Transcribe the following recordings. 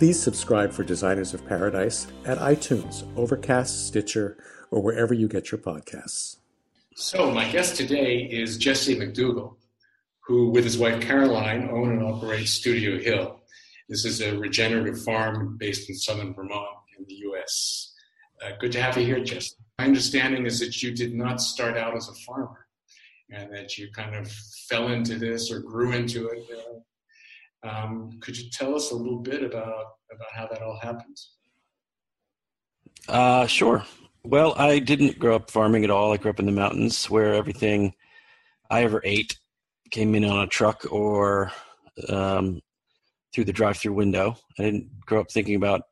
Please subscribe for Designers of Paradise at iTunes, Overcast, Stitcher, or wherever you get your podcasts. So, my guest today is Jesse McDougall, who, with his wife Caroline, own and operate Studio Hill. This is a regenerative farm based in southern Vermont in the US. Uh, good to have you here, Jesse. My understanding is that you did not start out as a farmer and that you kind of fell into this or grew into it. Uh, um, could you tell us a little bit about about how that all happens? Uh, sure. Well, I didn't grow up farming at all. I grew up in the mountains where everything I ever ate came in on a truck or um, through the drive-through window. I didn't grow up thinking about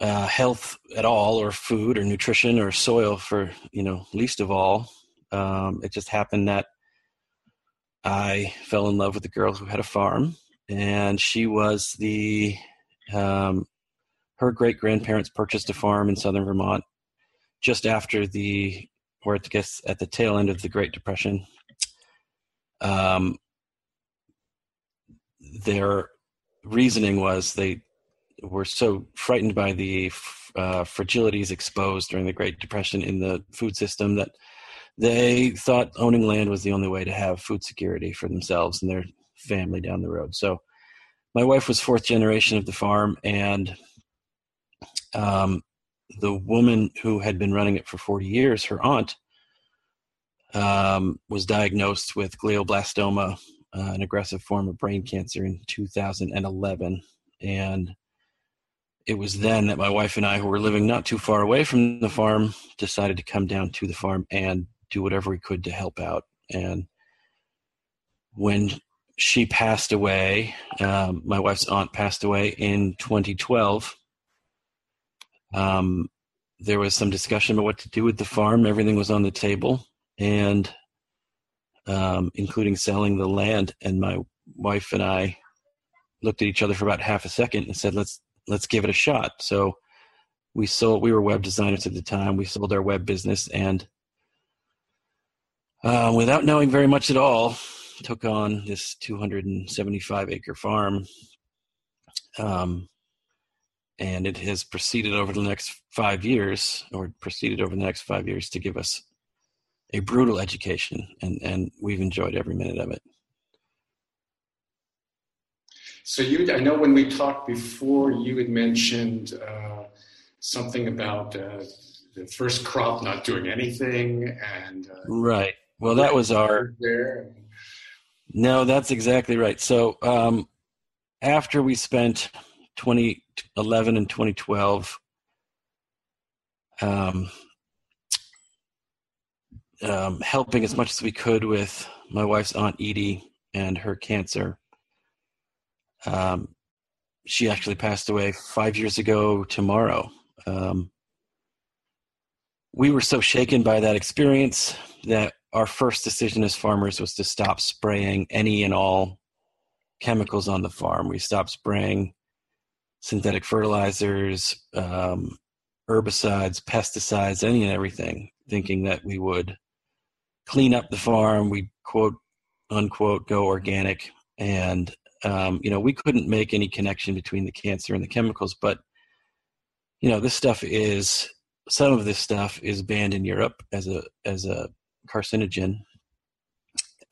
uh, health at all, or food, or nutrition, or soil. For you know, least of all, um, it just happened that I fell in love with a girl who had a farm, and she was the um, her great grandparents purchased a farm in southern Vermont just after the, or I guess at the tail end of the Great Depression. Um, their reasoning was they were so frightened by the uh, fragilities exposed during the Great Depression in the food system that they thought owning land was the only way to have food security for themselves and their family down the road. So my wife was fourth generation of the farm, and um, the woman who had been running it for 40 years, her aunt, um, was diagnosed with glioblastoma, uh, an aggressive form of brain cancer, in 2011. And it was then that my wife and I, who were living not too far away from the farm, decided to come down to the farm and do whatever we could to help out. And when she passed away, um, my wife's aunt passed away in 2012. Um, there was some discussion about what to do with the farm. Everything was on the table, and um, including selling the land. And my wife and I looked at each other for about half a second and said, "Let's let's give it a shot." So we sold. We were web designers at the time. We sold our web business, and uh, without knowing very much at all, took on this 275 acre farm. Um, and it has proceeded over the next five years, or proceeded over the next five years to give us a brutal education, and, and we've enjoyed every minute of it. So you, I know when we talked before, you had mentioned uh, something about uh, the first crop not doing anything, and uh, right. Well, that was our. No, that's exactly right. So um, after we spent 2011 and 2012 um, um, helping as much as we could with my wife's aunt Edie and her cancer. Um, she actually passed away five years ago tomorrow. Um, we were so shaken by that experience that our first decision as farmers was to stop spraying any and all chemicals on the farm. We stopped spraying synthetic fertilizers, um, herbicides, pesticides, any and everything, thinking that we would clean up the farm. We quote unquote go organic and um, you know we couldn't make any connection between the cancer and the chemicals but you know this stuff is some of this stuff is banned in europe as a as a carcinogen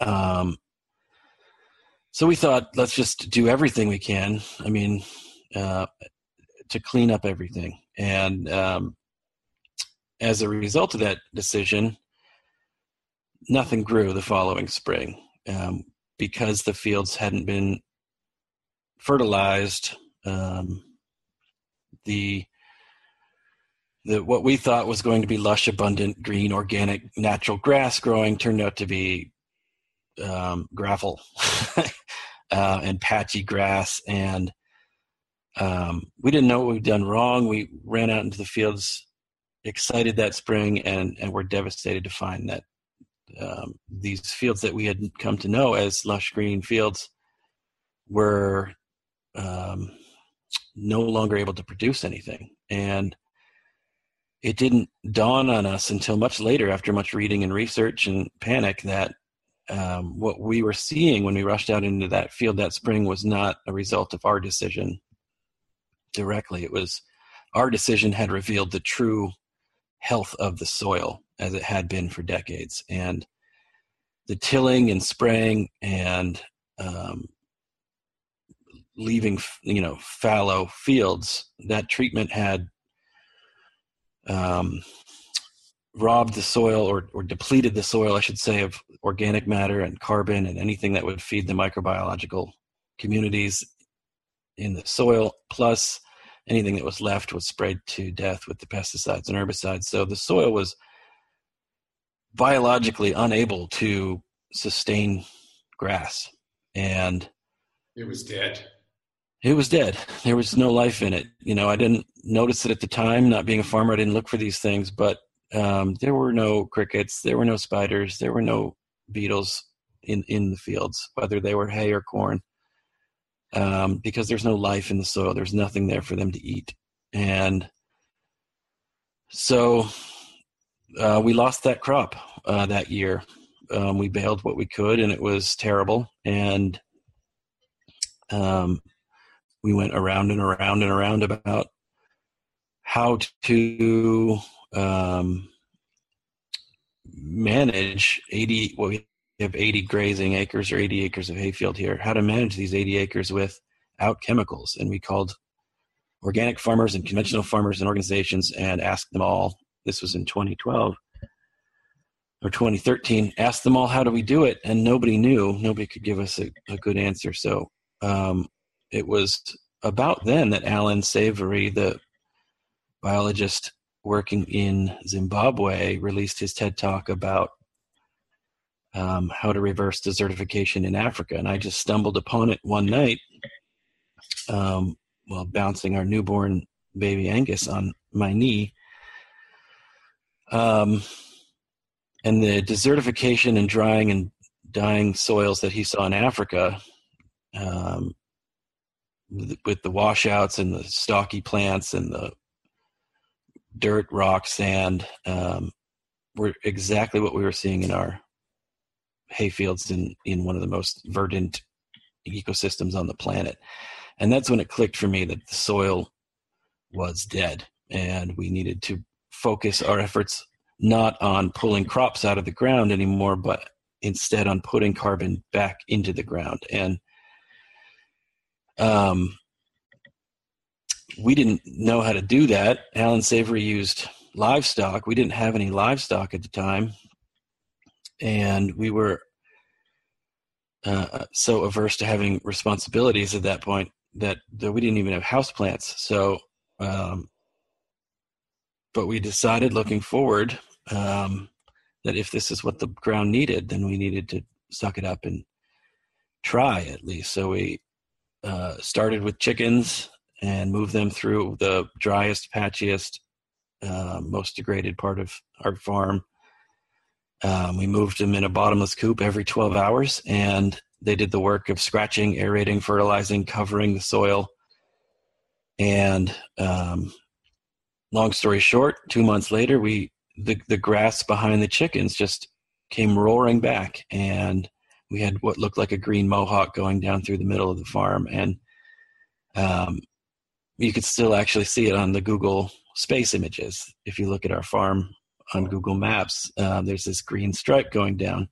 um, so we thought let's just do everything we can i mean uh, to clean up everything and um, as a result of that decision nothing grew the following spring um, because the fields hadn't been fertilized. Um, the the what we thought was going to be lush, abundant, green, organic, natural grass growing turned out to be um, gravel uh, and patchy grass, and um, we didn't know what we'd done wrong. We ran out into the fields, excited that spring, and and were devastated to find that um, these fields that we had come to know as lush green fields were um, no longer able to produce anything. And it didn't dawn on us until much later, after much reading and research and panic, that um, what we were seeing when we rushed out into that field that spring was not a result of our decision directly. It was our decision had revealed the true health of the soil as it had been for decades. And the tilling and spraying and um, leaving, you know, fallow fields, that treatment had um, robbed the soil or, or depleted the soil, I should say, of organic matter and carbon and anything that would feed the microbiological communities in the soil, plus anything that was left was sprayed to death with the pesticides and herbicides. So the soil was biologically unable to sustain grass. And it was dead. It was dead. There was no life in it. You know, I didn't notice it at the time. Not being a farmer, I didn't look for these things, but um, there were no crickets, there were no spiders, there were no beetles in in the fields, whether they were hay or corn um, because there's no life in the soil. There's nothing there for them to eat. And so uh, we lost that crop uh, that year. Um, we baled what we could, and it was terrible. And um, we went around and around and around about how to um, manage 80 what we have 80 grazing acres or 80 acres of hayfield here, how to manage these 80 acres without chemicals. And we called organic farmers and conventional farmers and organizations and asked them all, this was in 2012 or 2013, asked them all, how do we do it? And nobody knew, nobody could give us a, a good answer. So um, it was about then that Allan Savory, the biologist working in Zimbabwe, released his TED talk about um, how to reverse desertification in Africa. And I just stumbled upon it one night um, while bouncing our newborn baby Angus on my knee. Um, and the desertification and drying and dying soils that he saw in Africa, um, with, the washouts and the stocky plants and the dirt, rock, sand, um, were exactly what we were seeing in our hayfields in in one of the most verdant ecosystems on the planet. And that's when it clicked for me that the soil was dead and we needed to focus our efforts not on pulling crops out of the ground anymore but instead on putting carbon back into the ground. And um, we didn't know how to do that Allan savory used livestock we didn't have any livestock at the time and we were uh, so averse to having responsibilities at that point that, that we didn't even have house plants. So, um, but we decided looking forward um, that if this is what the ground needed, then we needed to suck it up and try at least. So we uh, started with chickens and moved them through the driest, patchiest, uh, most degraded part of our farm um, we moved them in a bottomless coop every 12 hours, and they did the work of scratching, aerating, fertilizing, covering the soil. And um, long story short, two months later, we the the grass behind the chickens just came roaring back, and we had what looked like a green mohawk going down through the middle of the farm, and um, you could still actually see it on the Google Space images. If you look at our farm on Google Maps, uh, there's this green stripe going down.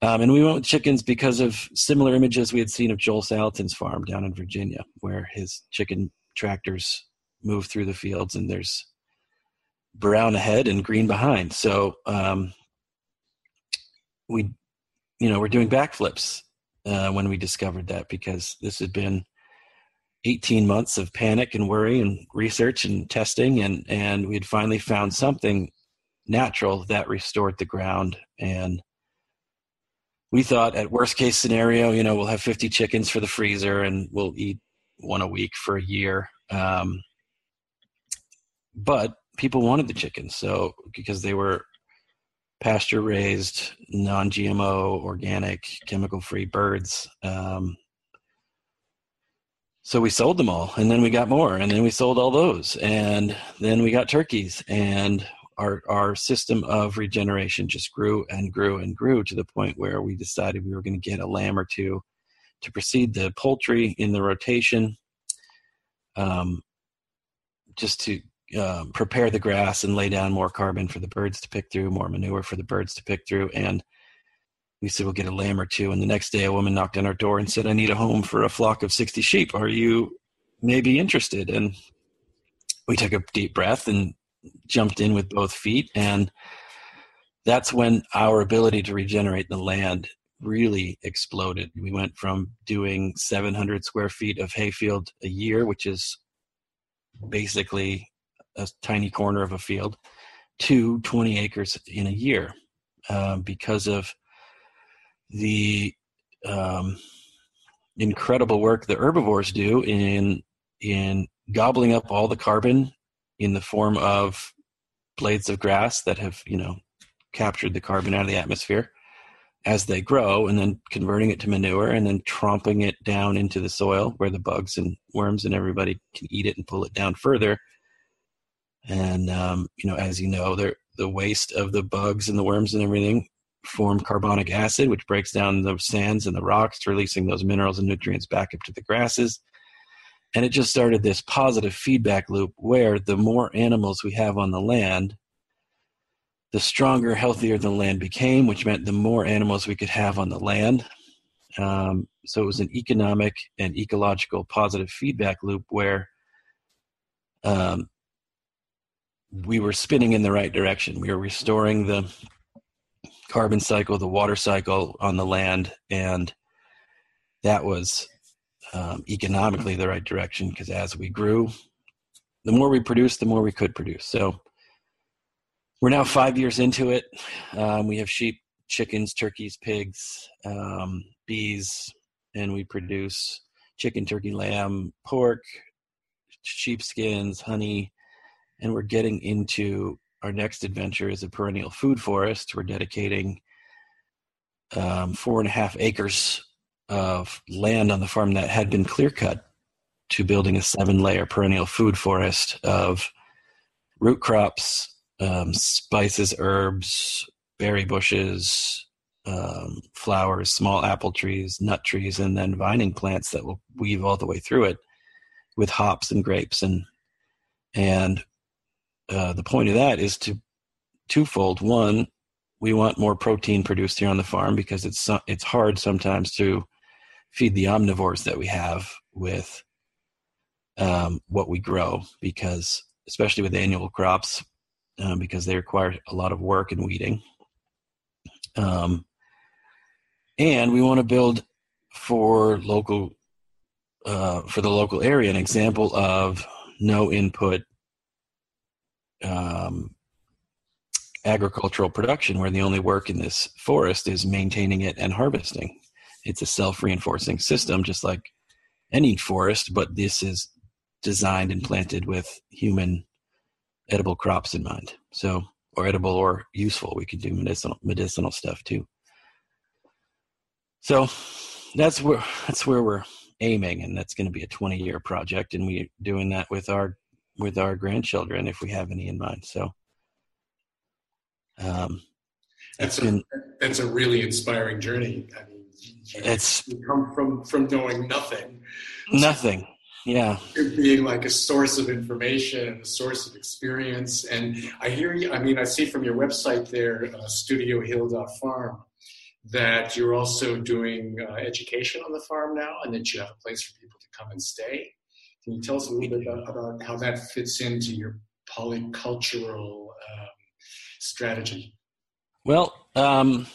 Um, and we went with chickens because of similar images we had seen of Joel Salatin's farm down in Virginia, where his chicken tractors move through the fields and there's brown ahead and green behind. So um, we, you know, we're doing backflips uh, when we discovered that because this had been 18 months of panic and worry and research and testing and and we had finally found something natural that restored the ground. And we thought at worst case scenario you know we'll have 50 chickens for the freezer and we'll eat one a week for a year. Um, but people wanted the chickens so because they were pasture raised non-gmo organic chemical free birds um, so we sold them all and then we got more and then we sold all those and then we got turkeys and our our system of regeneration just grew and grew and grew to the point where we decided we were going to get a lamb or two to precede the poultry in the rotation um, just to um, prepare the grass and lay down more carbon for the birds to pick through more manure for the birds to pick through and we said we'll get a lamb or two and the next day a woman knocked on our door and said i need a home for a flock of 60 sheep. Are you maybe interested? And we took a deep breath and jumped in with both feet and that's when our ability to regenerate the land really exploded. We went from doing 700 square feet of hayfield a year which is basically a tiny corner of a field to 20 acres in a year uh, because of the um, incredible work the herbivores do in in gobbling up all the carbon in the form of blades of grass that have you know captured the carbon out of the atmosphere as they grow and then converting it to manure and then tromping it down into the soil where the bugs and worms and everybody can eat it and pull it down further and um, you know as you know the waste of the bugs and the worms and everything form carbonic acid, which breaks down the sands and the rocks, releasing those minerals and nutrients back up to the grasses. And it just started this positive feedback loop where the more animals we have on the land, the stronger, healthier the land became, which meant the more animals we could have on the land. Um, so it was an economic and ecological positive feedback loop where um, we were spinning in the right direction. We were restoring the carbon cycle, the water cycle on the land, and that was um, economically the right direction because as we grew, the more we produced, the more we could produce. So we're now five years into it. Um, we have sheep, chickens, turkeys, pigs, um, bees, and we produce chicken, turkey, lamb, pork, sheepskins, honey, and we're getting into our next adventure is a perennial food forest. We're dedicating um, four and a half acres of land on the farm that had been clear cut to building a seven layer perennial food forest of root crops, um, spices, herbs, berry bushes, um, flowers, small apple trees, nut trees, and then vining plants that will weave all the way through it with hops and grapes and and uh, the point of that is to twofold. One, we want more protein produced here on the farm because it's it's hard sometimes to feed the omnivores that we have with um, what we grow because especially with annual crops um, because they require a lot of work and weeding um, and we want to build for local uh, for the local area an example of no input um, agricultural production where the only work in this forest is maintaining it and harvesting. It's a self reinforcing system, just like any forest, but this is designed and planted with human edible crops in mind. So, or edible or useful. We could do medicinal medicinal stuff too. So that's where that's where we're aiming, and that's going to be a 20 year project, and we're doing that with our with our grandchildren if we have any in mind. So, um, That's, been, a, that's a really inspiring journey. I mean, it's come from from knowing nothing, nothing. Yeah, being like a source of information, and a source of experience, and I hear you. I mean, I see from your website there, uh, StudioHill.farm, that you're also doing uh, education on the farm now, and that you have a place for people to come and stay. Can you tell us a little bit about, about how that fits into your polycultural um, strategy? Well, um,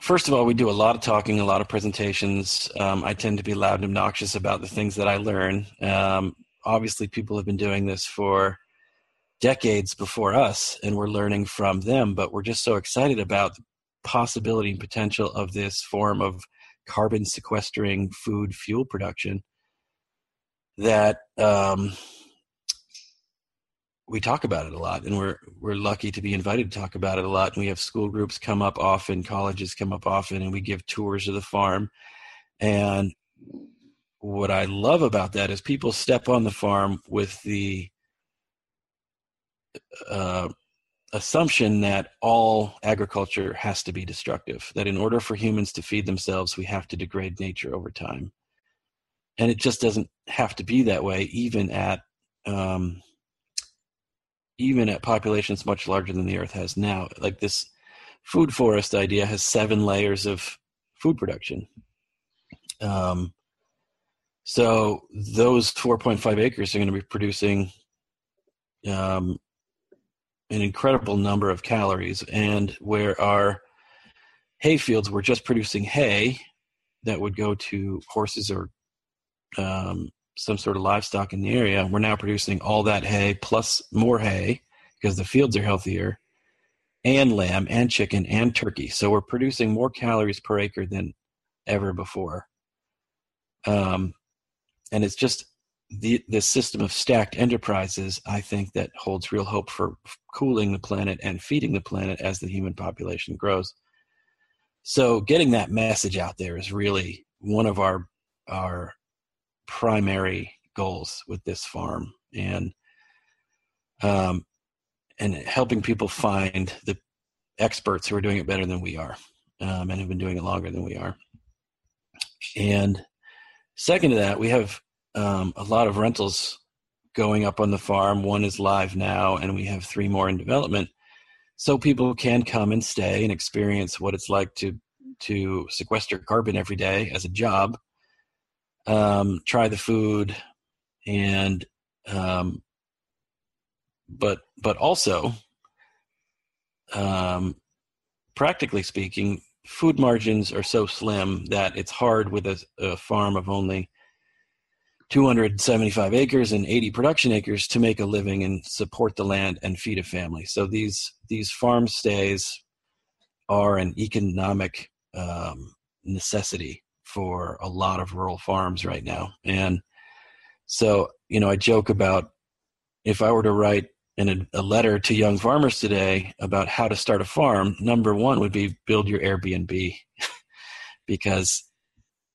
first of all, we do a lot of talking, a lot of presentations. Um, I tend to be loud and obnoxious about the things that I learn. Um, obviously, people have been doing this for decades before us, and we're learning from them. But we're just so excited about the possibility and potential of this form of carbon sequestering food fuel production that um, we talk about it a lot and we're we're lucky to be invited to talk about it a lot and we have school groups come up often colleges come up often and we give tours of the farm and what i love about that is people step on the farm with the uh, assumption that all agriculture has to be destructive that in order for humans to feed themselves we have to degrade nature over time. And it just doesn't have to be that way even at um, even at populations much larger than the earth has now. Like this food forest idea has seven layers of food production. Um, so those 4.5 acres are going to be producing um, an incredible number of calories and where our hay fields were just producing hay that would go to horses or um, some sort of livestock in the area. We're now producing all that hay plus more hay because the fields are healthier, and lamb and chicken and turkey. So we're producing more calories per acre than ever before. Um, and it's just the this system of stacked enterprises. I think that holds real hope for cooling the planet and feeding the planet as the human population grows. So getting that message out there is really one of our our primary goals with this farm and um, and helping people find the experts who are doing it better than we are um, and have been doing it longer than we are and second to that we have um, a lot of rentals going up on the farm. One is live now and we have three more in development. So people can come and stay and experience what it's like to to sequester carbon every day as a job um, try the food, and um, but but also, um, practically speaking, food margins are so slim that it's hard with a, a farm of only 275 acres and 80 production acres to make a living and support the land and feed a family. So these these farm stays are an economic um, necessity for a lot of rural farms right now. And so, you know, I joke about if I were to write in a, a, letter to young farmers today about how to start a farm, number one would be build your Airbnb because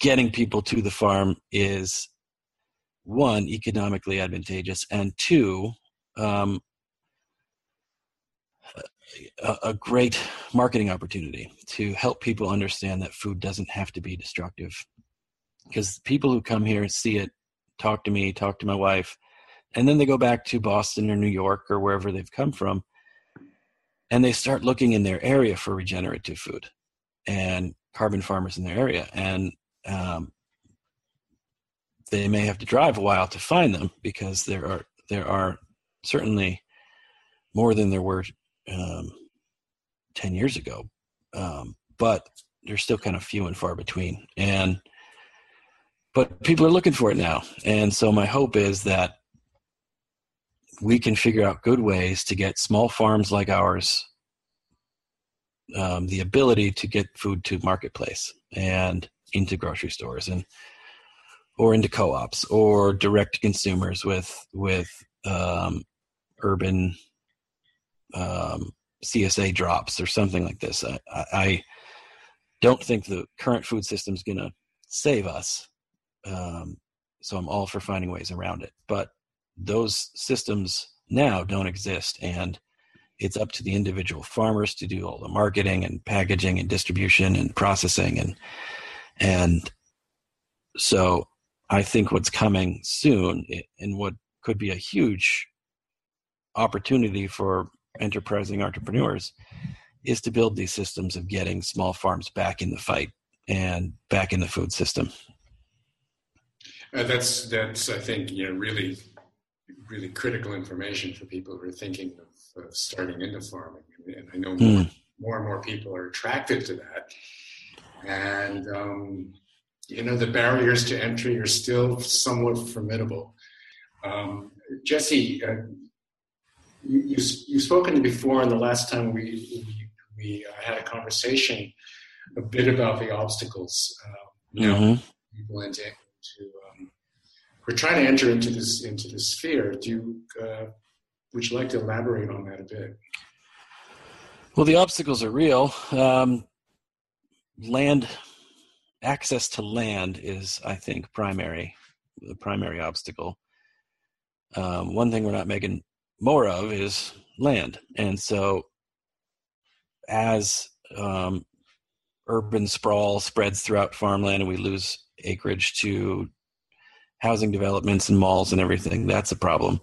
getting people to the farm is one, economically advantageous, and two, um, a, a great marketing opportunity to help people understand that food doesn't have to be destructive. Because people who come here and see it, talk to me, talk to my wife, and then they go back to Boston or New York or wherever they've come from, and they start looking in their area for regenerative food and carbon farmers in their area, and um, they may have to drive a while to find them because there are there are certainly more than there were um, 10 years ago. Um, but they're still kind of few and far between. And, but people are looking for it now. And so my hope is that we can figure out good ways to get small farms like ours um, the ability to get food to marketplace and into grocery stores and or into co-ops or direct consumers with with um, urban um, CSA drops or something like this. I, I don't think the current food system is going to save us. Um, so I'm all for finding ways around it. But those systems now don't exist, and it's up to the individual farmers to do all the marketing and packaging and distribution and processing and and so I think what's coming soon and what could be a huge opportunity for enterprising entrepreneurs is to build these systems of getting small farms back in the fight and back in the food system. Uh, that's that's I think you know really really critical information for people who are thinking of, of starting into farming, and I know more, mm. more, and more people are attracted to that. And um, you know the barriers to entry are still somewhat formidable. Um, Jesse, uh, you, you you've spoken before, and the last time we we, we uh, had a conversation a bit about the obstacles know, mm-hmm. people into, into um, we're trying to enter into this into this sphere. Do you uh, would you like to elaborate on that a bit? Well, the obstacles are real. Um, land access to land is, I think, primary the primary obstacle. Um, one thing we're not making more of is land, and so as um, urban sprawl spreads throughout farmland and we lose acreage to housing developments and malls and everything, that's a problem.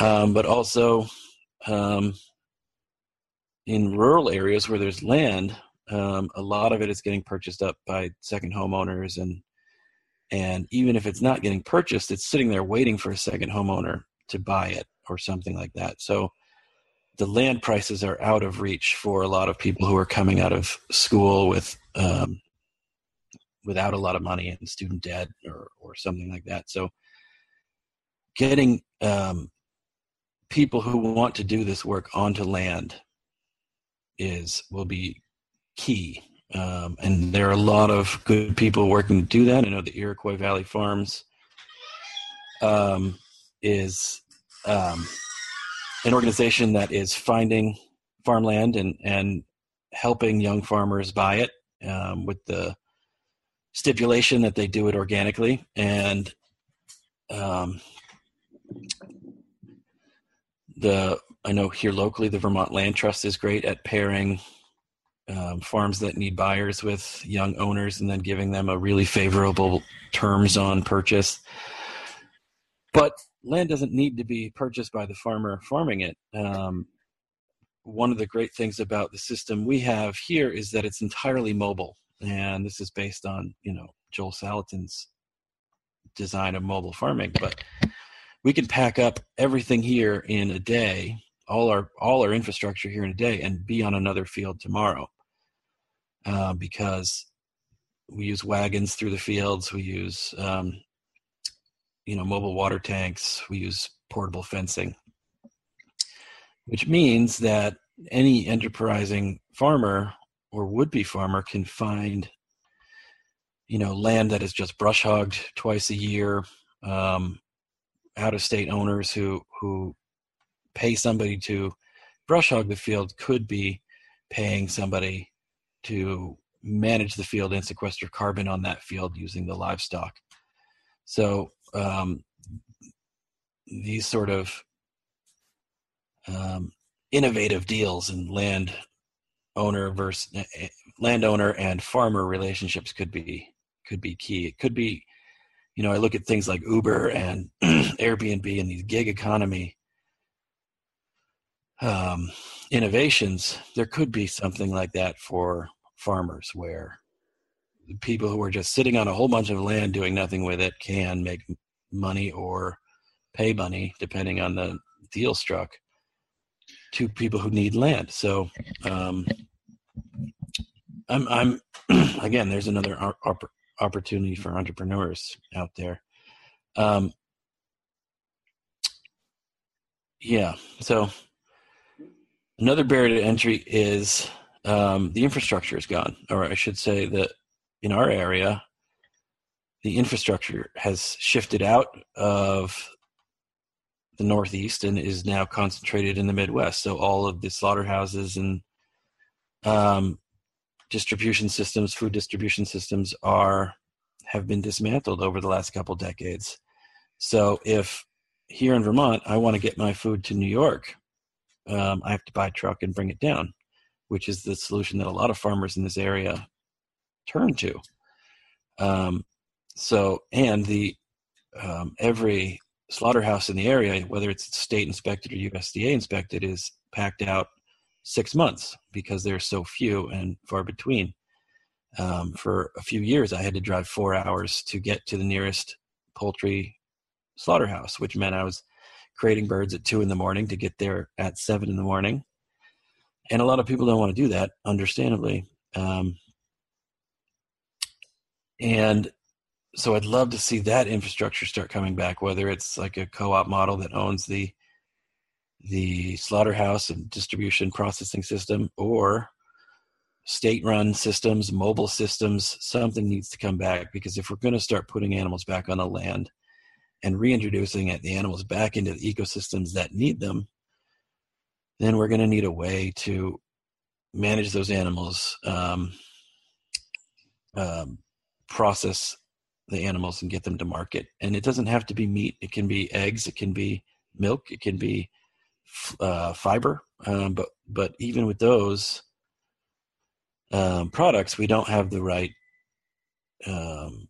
Um, but also um, in rural areas where there's land, um, a lot of it is getting purchased up by second homeowners and and even if it's not getting purchased, it's sitting there waiting for a second homeowner to buy it or something like that. So the land prices are out of reach for a lot of people who are coming out of school with um, without a lot of money and student debt or or something like that. So getting um, people who want to do this work onto land is will be key. Um, and there are a lot of good people working to do that. I know the Iroquois Valley Farms um, is um, an organization that is finding farmland and and helping young farmers buy it um, with the stipulation that they do it organically and um, the I know here locally the Vermont Land Trust is great at pairing um, farms that need buyers with young owners and then giving them a really favorable terms on purchase. But land doesn't need to be purchased by the farmer farming it. Um, one of the great things about the system we have here is that it's entirely mobile, and this is based on you know Joel Salatin's design of mobile farming. But we can pack up everything here in a day, all our all our infrastructure here in a day, and be on another field tomorrow, uh, because we use wagons through the fields. We use um, you know mobile water tanks we use portable fencing which means that any enterprising farmer or would-be farmer can find you know land that is just brush hogged twice a year um, out of state owners who who pay somebody to brush hog the field could be paying somebody to manage the field and sequester carbon on that field using the livestock so um, these sort of um, innovative deals and land owner versus eh, landowner and farmer relationships could be could be key. It could be, you know, I look at things like Uber and Airbnb and these gig economy um, innovations. There could be something like that for farmers where people who are just sitting on a whole bunch of land doing nothing with it can make money or pay money depending on the deal struck to people who need land. So um, I'm, I'm again, there's another op- opportunity for entrepreneurs out there. Um, yeah. So another barrier to entry is um, the infrastructure is gone, or I should say that in our area, the infrastructure has shifted out of the Northeast and is now concentrated in the Midwest. So all of the slaughterhouses and um, distribution systems, food distribution systems, are have been dismantled over the last couple decades. So if here in Vermont I want to get my food to New York, um, I have to buy a truck and bring it down, which is the solution that a lot of farmers in this area turn to. Um, so, and the um, every slaughterhouse in the area, whether it's state inspected or USDA inspected, is packed out six months because there's so few and far between. Um, for a few years, I had to drive four hours to get to the nearest poultry slaughterhouse, which meant I was creating birds at two in the morning to get there at seven in the morning. And a lot of people don't want to do that, understandably. Um, and so I'd love to see that infrastructure start coming back, whether it's like a co-op model that owns the the slaughterhouse and distribution processing system or state run systems, mobile systems, something needs to come back because if we're going to start putting animals back on the land and reintroducing it, the animals back into the ecosystems that need them, then we're going to need a way to manage those animals, um, um, process the animals and get them to market. And it doesn't have to be meat. It can be eggs. It can be milk. It can be uh, fiber. Um, but but even with those um, products, we don't have the right. Um,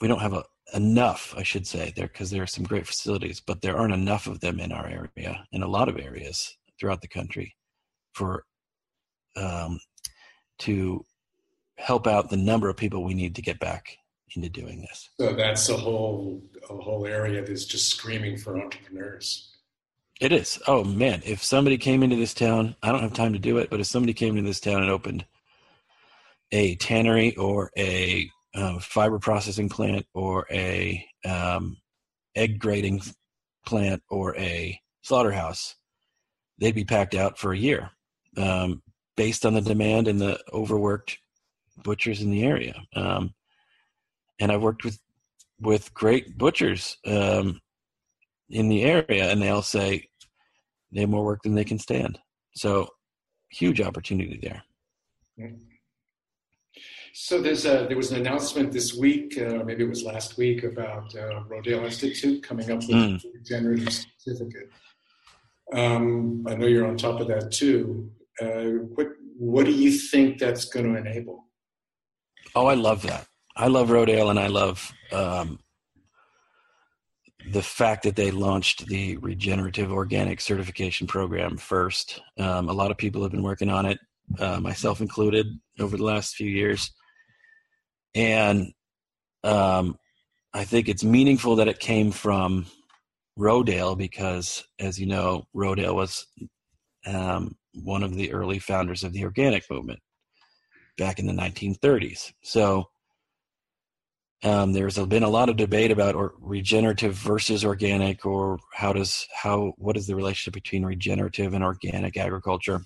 we don't have a, enough, I should say, there because there are some great facilities, but there aren't enough of them in our area, in a lot of areas throughout the country, for um, to help out the number of people we need to get back into doing this. So that's a whole a whole area that's just screaming for entrepreneurs. It is. Oh man, if somebody came into this town, I don't have time to do it, but if somebody came into this town and opened a tannery or a um, fiber processing plant or a um, egg grading plant or a slaughterhouse, they'd be packed out for a year um, based on the demand and the overworked butchers in the area. Um, and I've worked with with great butchers um, in the area, and they all say they have more work than they can stand. So, huge opportunity there. So there's a, there was an announcement this week, uh, maybe it was last week, about uh, Rodale Institute coming up with mm. a regenerative certificate. Um, I know you're on top of that too. Uh, what what do you think that's going to enable? Oh, I love that. I love Rodale, and I love um, the fact that they launched the regenerative organic certification program first. Um, a lot of people have been working on it, uh, myself included, over the last few years. And um, I think it's meaningful that it came from Rodale because, as you know, Rodale was um, one of the early founders of the organic movement back in the 1930s. So um, there's been a lot of debate about or regenerative versus organic, or how does how what is the relationship between regenerative and organic agriculture?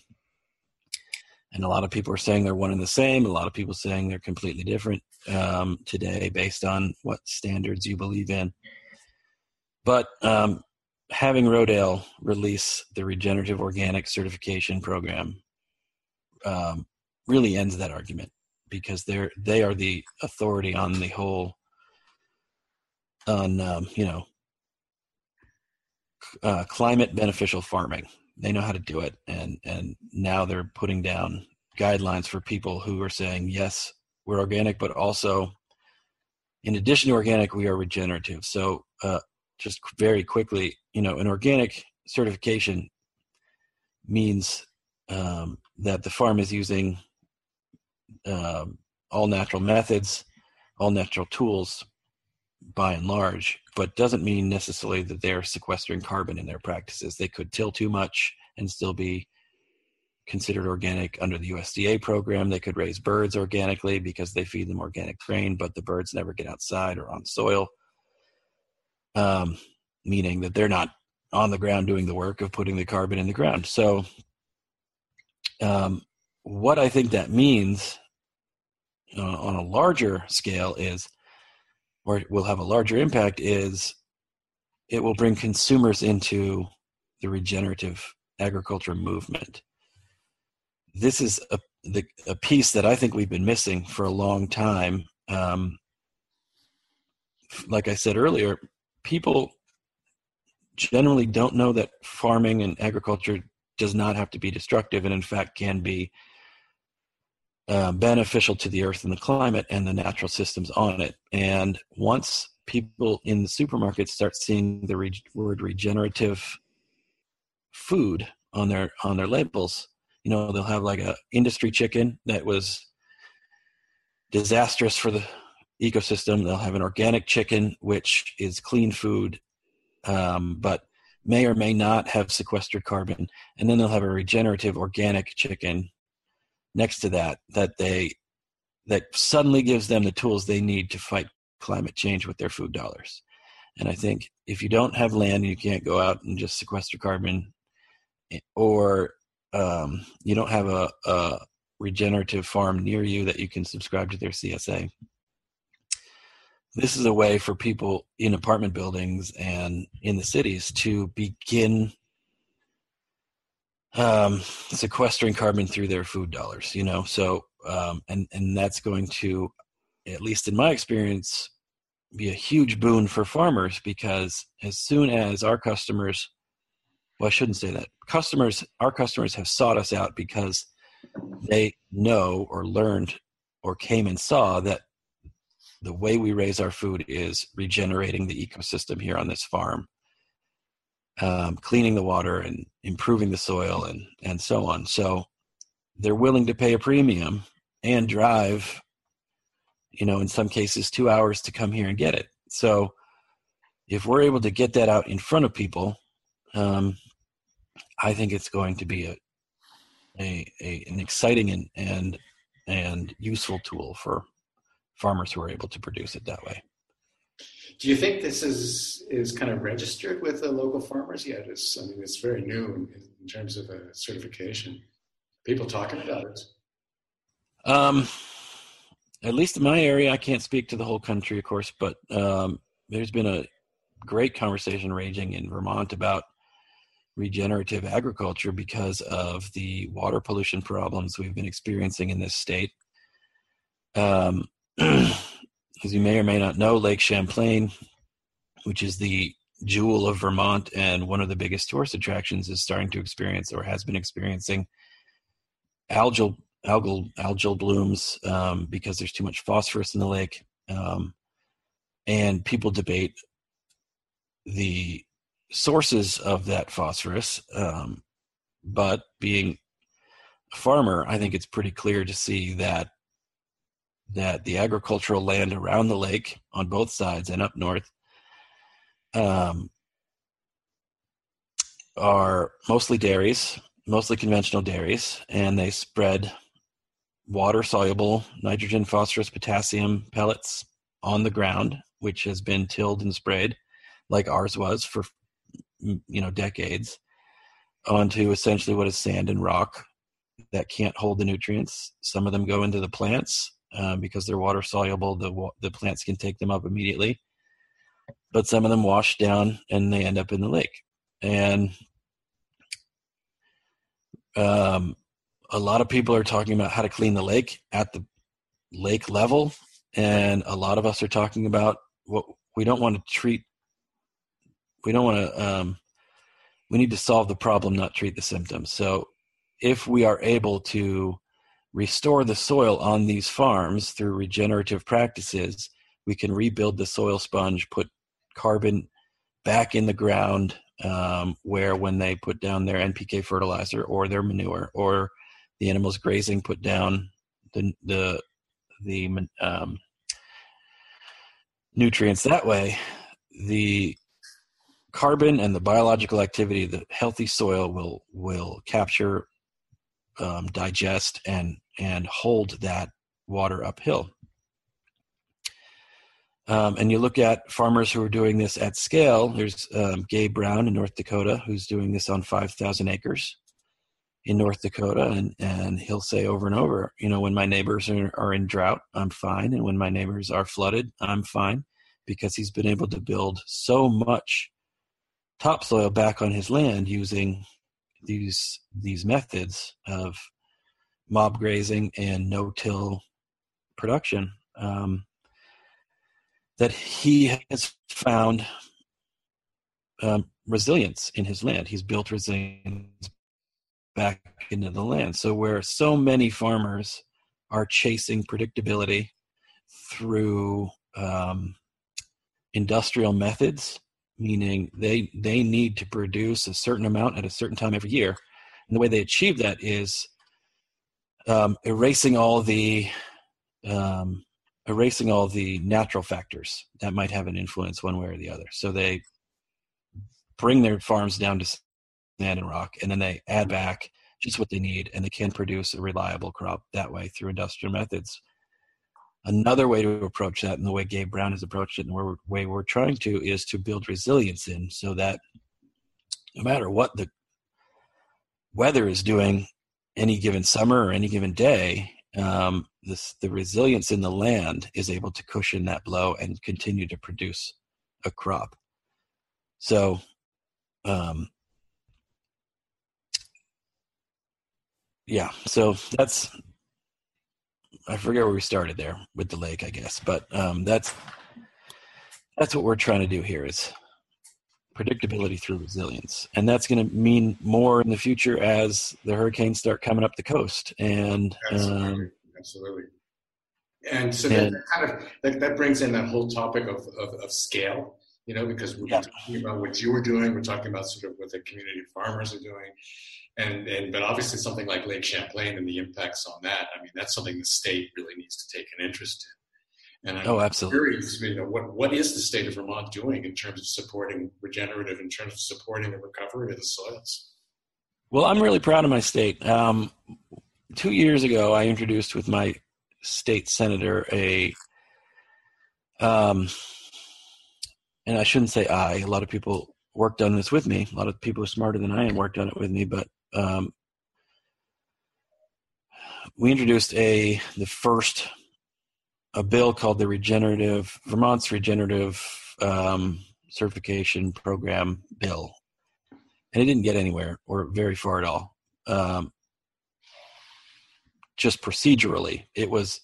And a lot of people are saying they're one and the same. A lot of people saying they're completely different um, today, based on what standards you believe in. But um, having Rodale release the regenerative organic certification program um, really ends that argument because they're they are the authority on the whole on um, you know uh, climate beneficial farming. They know how to do it, and and now they're putting down guidelines for people who are saying yes, we're organic, but also in addition to organic, we are regenerative. So uh, just very quickly, you know, an organic certification means um, that the farm is using um, all natural methods, all natural tools by and large, but doesn't mean necessarily that they're sequestering carbon in their practices. They could till too much and still be considered organic under the USDA program. They could raise birds organically because they feed them organic grain, but the birds never get outside or on soil, um, meaning that they're not on the ground doing the work of putting the carbon in the ground. So, um, what I think that means uh, on a larger scale is, or will have a larger impact, is it will bring consumers into the regenerative agriculture movement. This is a, the, a piece that I think we've been missing for a long time. Um, like I said earlier, people generally don't know that farming and agriculture does not have to be destructive and in fact can be uh, beneficial to the earth and the climate and the natural systems on it. And once people in the supermarket start seeing the re- word regenerative food on their on their labels, you know they'll have like a industry chicken that was disastrous for the ecosystem. They'll have an organic chicken which is clean food, um, but may or may not have sequestered carbon, and then they'll have a regenerative organic chicken next to that that they that suddenly gives them the tools they need to fight climate change with their food dollars. And I think if you don't have land, you can't go out and just sequester carbon, eh, or um, you don't have a, a regenerative farm near you that you can subscribe to their CSA. This is a way for people in apartment buildings and in the cities to begin um, sequestering carbon through their food dollars. You know, so um, and and that's going to, at least in my experience, be a huge boon for farmers because as soon as our customers, well, I shouldn't say that customers, our customers have sought us out because they know or learned or came and saw that the way we raise our food is regenerating the ecosystem here on this farm um, cleaning the water and improving the soil and and so on. So they're willing to pay a premium and drive, you know, in some cases two hours to come here and get it. So if we're able to get that out in front of people, um, I think it's going to be a, a, a an exciting and and and useful tool for farmers who are able to produce it that way. Do you think this is is kind of registered with the local farmers yet? It's I mean it's very new in, in terms of a certification. People talking about it. Um, at least in my area, I can't speak to the whole country, of course, but um, there's been a great conversation raging in Vermont about regenerative agriculture because of the water pollution problems we've been experiencing in this state. Um, as you may or may not know, Lake Champlain, which is the jewel of Vermont and one of the biggest tourist attractions, is starting to experience or has been experiencing algal algal algal blooms um, because there's too much phosphorus in the lake, um, and people debate the sources of that phosphorus. Um, but being a farmer, I think it's pretty clear to see that that the agricultural land around the lake on both sides and up north um, are mostly dairies, mostly conventional dairies, and they spread water soluble nitrogen, phosphorus, potassium pellets on the ground, which has been tilled and sprayed like ours was for you know decades onto essentially what is sand and rock that can't hold the nutrients. Some of them go into the plants um, because they're water soluble. The the plants can take them up immediately, but some of them wash down and they end up in the lake. And um, a lot of people are talking about how to clean the lake at the lake level, and a lot of us are talking about what we don't want to treat. We don't want to. Um, we need to solve the problem, not treat the symptoms. So, if we are able to restore the soil on these farms through regenerative practices, we can rebuild the soil sponge, put carbon back in the ground um, where when they put down their NPK fertilizer or their manure or the animals grazing put down the the the um, nutrients that way, the carbon and the biological activity, the healthy soil will will capture um, digest and and hold that water uphill. Um, and you look at farmers who are doing this at scale. There's um, Gabe Brown in North Dakota who's doing this on 5,000 acres in North Dakota, and and he'll say over and over, you know, when my neighbors are, are in drought, I'm fine, and when my neighbors are flooded, I'm fine, because he's been able to build so much topsoil back on his land using these these methods of mob grazing and no-till production um, that he has found um, resilience in his land. He's built resilience back into the land. So where so many farmers are chasing predictability through um, industrial methods, meaning they they need to produce a certain amount at a certain time every year, and the way they achieve that is um, erasing all the um, erasing all the natural factors that might have an influence one way or the other. So they bring their farms down to sand and rock, and then they add back just what they need, and they can produce a reliable crop that way through industrial methods. Another way to approach that, and the way Gabe Brown has approached it, and the way we're trying to, is to build resilience in so that no matter what the weather is doing any given summer or any given day, um, this, the resilience in the land is able to cushion that blow and continue to produce a crop. So, um, yeah, so that's I forget where we started there with the lake, I guess, but um, that's that's what we're trying to do here is predictability through resilience, and that's going to mean more in the future as the hurricanes start coming up the coast. And absolutely, um, absolutely. And so and, that kind of that, that, brings in that whole topic of, of, of scale, you know, because we're yeah. talking about what you were doing, we're talking about sort of what the community farmers are doing, and and but obviously something like Lake Champlain and the impacts on that. I mean, that's something the state really needs to take an interest in. And I'm oh, absolutely. curious, you know, what, what is the state of Vermont doing in terms of supporting regenerative, in terms of supporting the recovery of the soils? Well, I'm really proud of my state. Um, two years ago, I introduced with my state senator a, um, and I shouldn't say I. A lot of people worked on this with me. A lot of people are smarter than I am worked on it with me, but um, we introduced a the first a bill called the Regenerative Vermont's Regenerative um, Certification Program Bill, and it didn't get anywhere or very far at all. Um, just procedurally, it was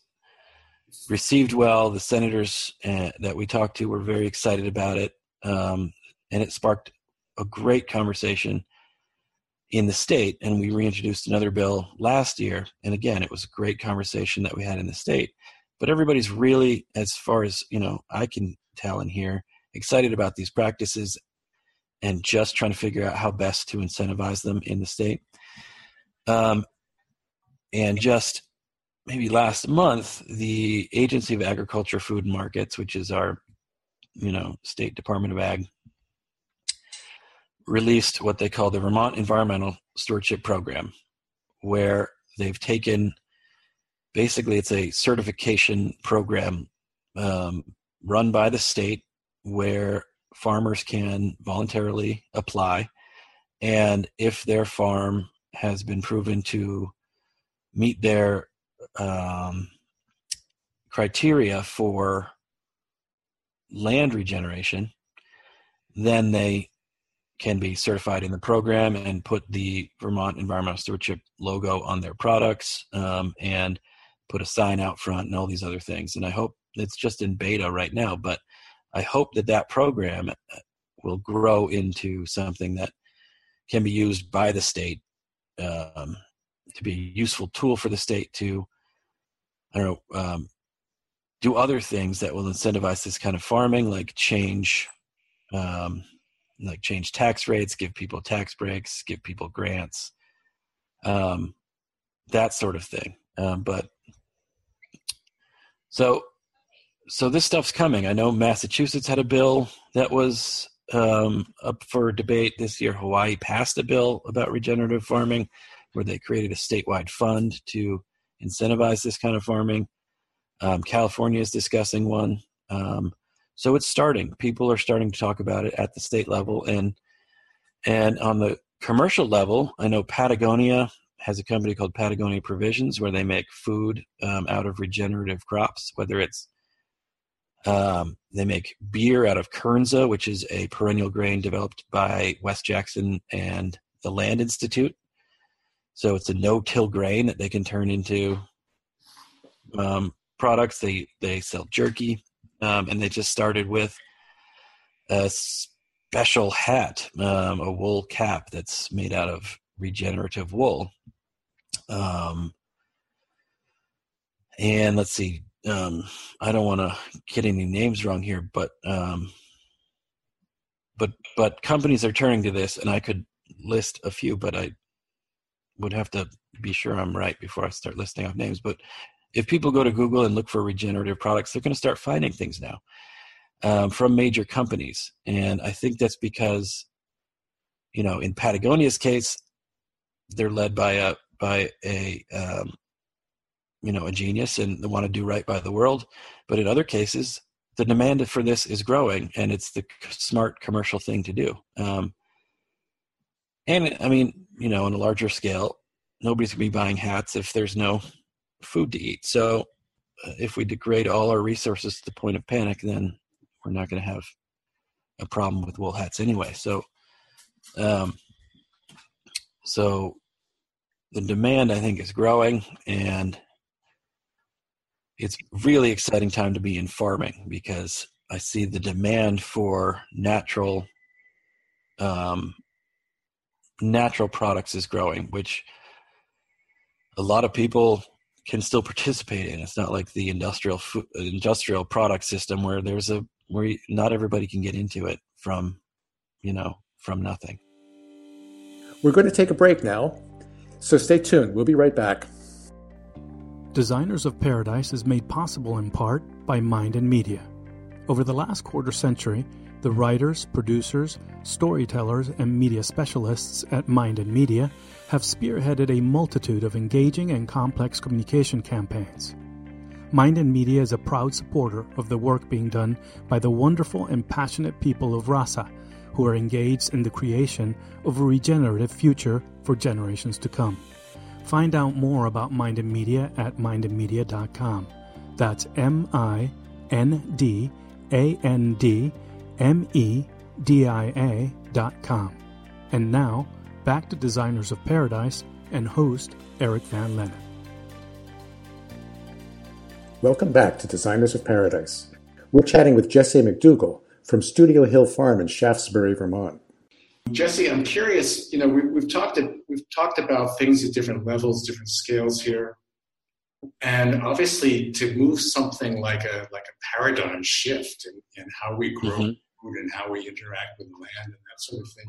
received well. The senators uh, that we talked to were very excited about it, um, and it sparked a great conversation in the state. And we reintroduced another bill last year, and again, it was a great conversation that we had in the state but everybody's really as far as you know i can tell and hear excited about these practices and just trying to figure out how best to incentivize them in the state um, and just maybe last month the agency of agriculture food and markets which is our you know state department of ag released what they call the vermont environmental stewardship program where they've taken basically it's a certification program um, run by the state where farmers can voluntarily apply. And if their farm has been proven to meet their um, criteria for land regeneration then they can be certified in the program and put the vermont environmental stewardship logo on their products um, and put a sign out front and all these other things. And I hope it's just in beta right now, but I hope that that program uh, will grow into something that can be used by the state um, to be a useful tool for the state to, Don't know, um, do other things that will incentivize this kind of farming, like change, um, like change tax rates, give people tax breaks, give people grants, um, that sort of thing. Um, but so, so this stuff's coming. I know Massachusetts had a bill that was um, up for debate this year. Hawaii passed a bill about regenerative farming, where they created a statewide fund to incentivize this kind of farming. Um, California is discussing one. Um, so it's starting. People are starting to talk about it at the state level, and and on the commercial level, I know Patagonia has a company called Patagonia Provisions where they make food um, out of regenerative crops, whether it's um, they make beer out of kernza, which is a perennial grain developed by Wes Jackson and the Land Institute. So it's a no-till grain that they can turn into um, products. They they sell jerky, um, and they just started with a special hat, um, a wool cap that's made out of regenerative wool. Um, and let's see, um, I don't want to get any names wrong here, but um, but but companies are turning to this, and I could list a few, but I would have to be sure I'm right before I start listing off names. But if people go to Google and look for regenerative products, they're going to start finding things now um, from major companies, and I think that's because you know in Patagonia's case, they're led by a by a um, you know a genius and they want to do right by the world but in other cases the demand for this is growing and it's the smart commercial thing to do um, and i mean you know on a larger scale nobody's going to be buying hats if there's no food to eat. So uh, if we degrade all our resources to the point of panic then we're not going to have a problem with wool hats anyway. So um, so the demand i think is growing and it's really exciting time to be in farming because I see the demand for natural um, natural products is growing, which a lot of people can still participate in. It's not like the industrial food, industrial product system where there's a where not everybody can get into it from you know from nothing. We're going to take a break now, so stay tuned. We'll be right back. Designers of Paradise is made possible in part by Mind and Media. Over the last quarter century, the writers, producers, storytellers, and media specialists at Mind and Media have spearheaded a multitude of engaging and complex communication campaigns. Mind and Media is a proud supporter of the work being done by the wonderful and passionate people of Rasa, who are engaged in the creation of a regenerative future for generations to come. Find out more about Mind and Media at mindandmedia.com. That's M I N D A N D M E D I A dot com. And now, back to Designers of Paradise and host Eric Van Lennep. Welcome back to Designers of Paradise. We're chatting with Jesse McDougall from Studio Hill Farm in Shaftsbury, Vermont. Jesse, I'm curious. You know, we, have talked we've talked about things at different levels, different scales here, and obviously to move something like a like a paradigm shift in, in how we grow mm-hmm. Food and how we interact with the land and that sort of thing.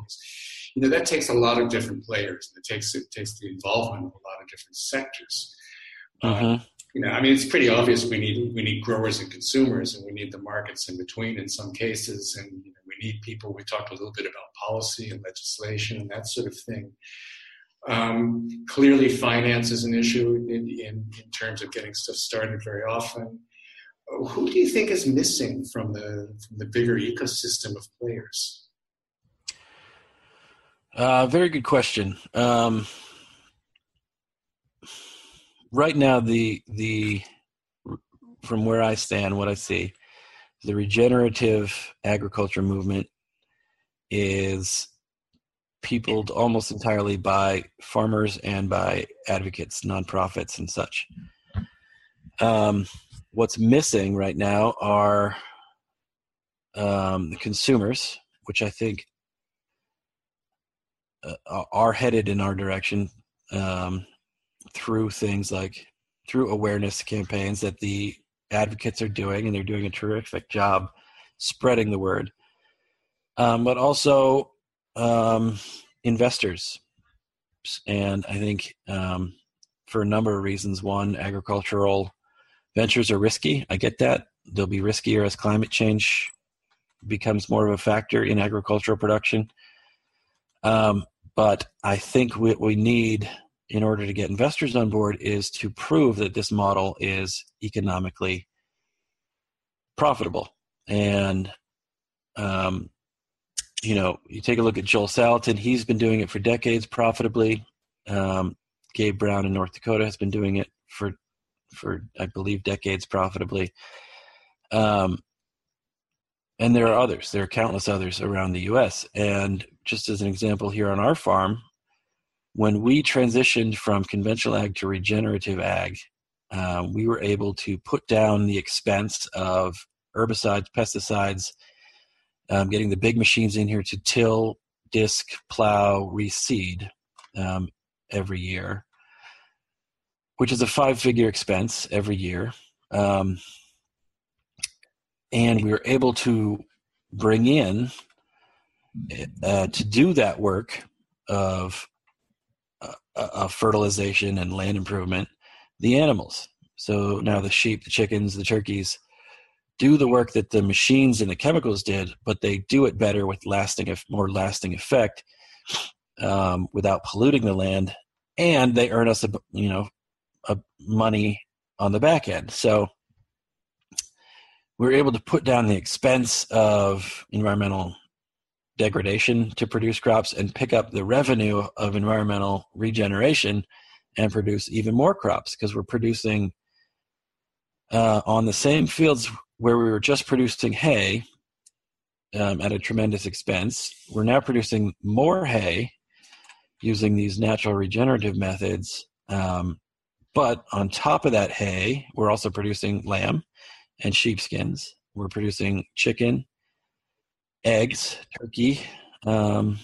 You know, that takes a lot of different players. It takes it takes the involvement of a lot of different sectors. Mm-hmm. Uh, you know, I mean, it's pretty obvious we need we need growers and consumers, and we need the markets in between in some cases, and you know, we need people. We talked a little bit about policy and legislation and that sort of thing. Um, clearly, finance is an issue in, in, in terms of getting stuff started very often. Who do you think is missing from the from the bigger ecosystem of players? Uh, very good question. Um, right now the the from where I stand, what I see, the regenerative agriculture movement is peopled almost entirely by farmers and by advocates, nonprofits, and such. Um, what's missing right now are um, the consumers, which I think uh, are headed in our direction. Um, through things like through awareness campaigns that the advocates are doing, and they're doing a terrific job spreading the word. Um, but also um, investors, and I think um, for a number of reasons. One, agricultural ventures are risky. I get that they'll be riskier as climate change becomes more of a factor in agricultural production. Um, but I think what we need in order to get investors on board is to prove that this model is economically profitable. And, um, you know, you take a look at Joel Salatin, he's been doing it for decades profitably. Um, Gabe Brown in North Dakota has been doing it for, for I believe, decades profitably. Um, and there are others. There are countless others around the U.S. And just as an example, here on our farm, when we transitioned from conventional ag to regenerative ag, uh, we were able to put down the expense of herbicides, pesticides, um, getting the big machines in here to till, disc, plow, reseed. um, every year, which is a five figure expense every year. Um, and we were able to bring in uh, to do that work of, uh, of fertilization and land improvement the animals. So now the sheep, the chickens, the turkeys do the work that the machines and the chemicals did, but they do it better with lasting, more lasting effect um, without polluting the land, and they earn us a you know a money on the back end. So we are able to put down the expense of environmental degradation to produce crops and pick up the revenue of environmental regeneration and produce even more crops because we're producing uh, on the same fields where we were just producing hay um, at a tremendous expense. We're now producing more hay using these natural regenerative methods. Um, but on top of that hay, we're also producing lamb and sheepskins. We're producing chicken, eggs, turkey, um,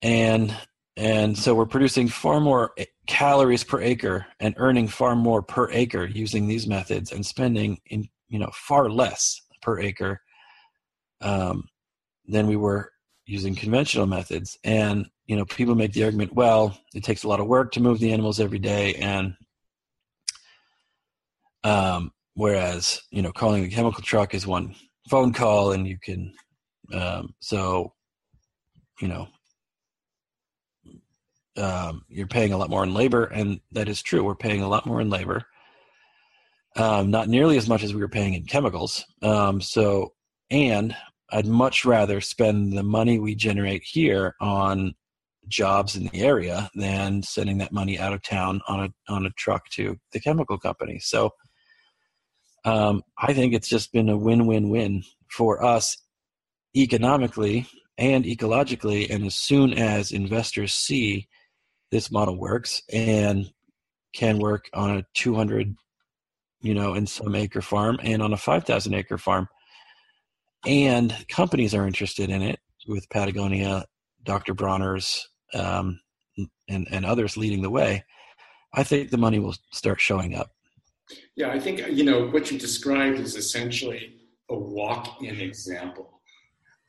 and and so we're producing far more calories per acre and earning far more per acre using these methods and spending in you know far less per acre um, than we were using conventional methods. And you know, people make the argument, well, it takes a lot of work to move the animals every day, and um, whereas you know, calling the chemical truck is one phone call, and you can um, so you know um, you're paying a lot more in labor, and that is true. We're paying a lot more in labor, um, not nearly as much as we were paying in chemicals. Um, so, and I'd much rather spend the money we generate here on jobs in the area than sending that money out of town on a on a truck to the chemical company. So, um, I think it's just been a win-win-win for us economically and ecologically. And as soon as investors see this model works and can work on a 200 you know in some acre farm and on a 5000 acre farm and companies are interested in it with patagonia dr bronner's um, and, and others leading the way i think the money will start showing up yeah i think you know what you described is essentially a walk-in example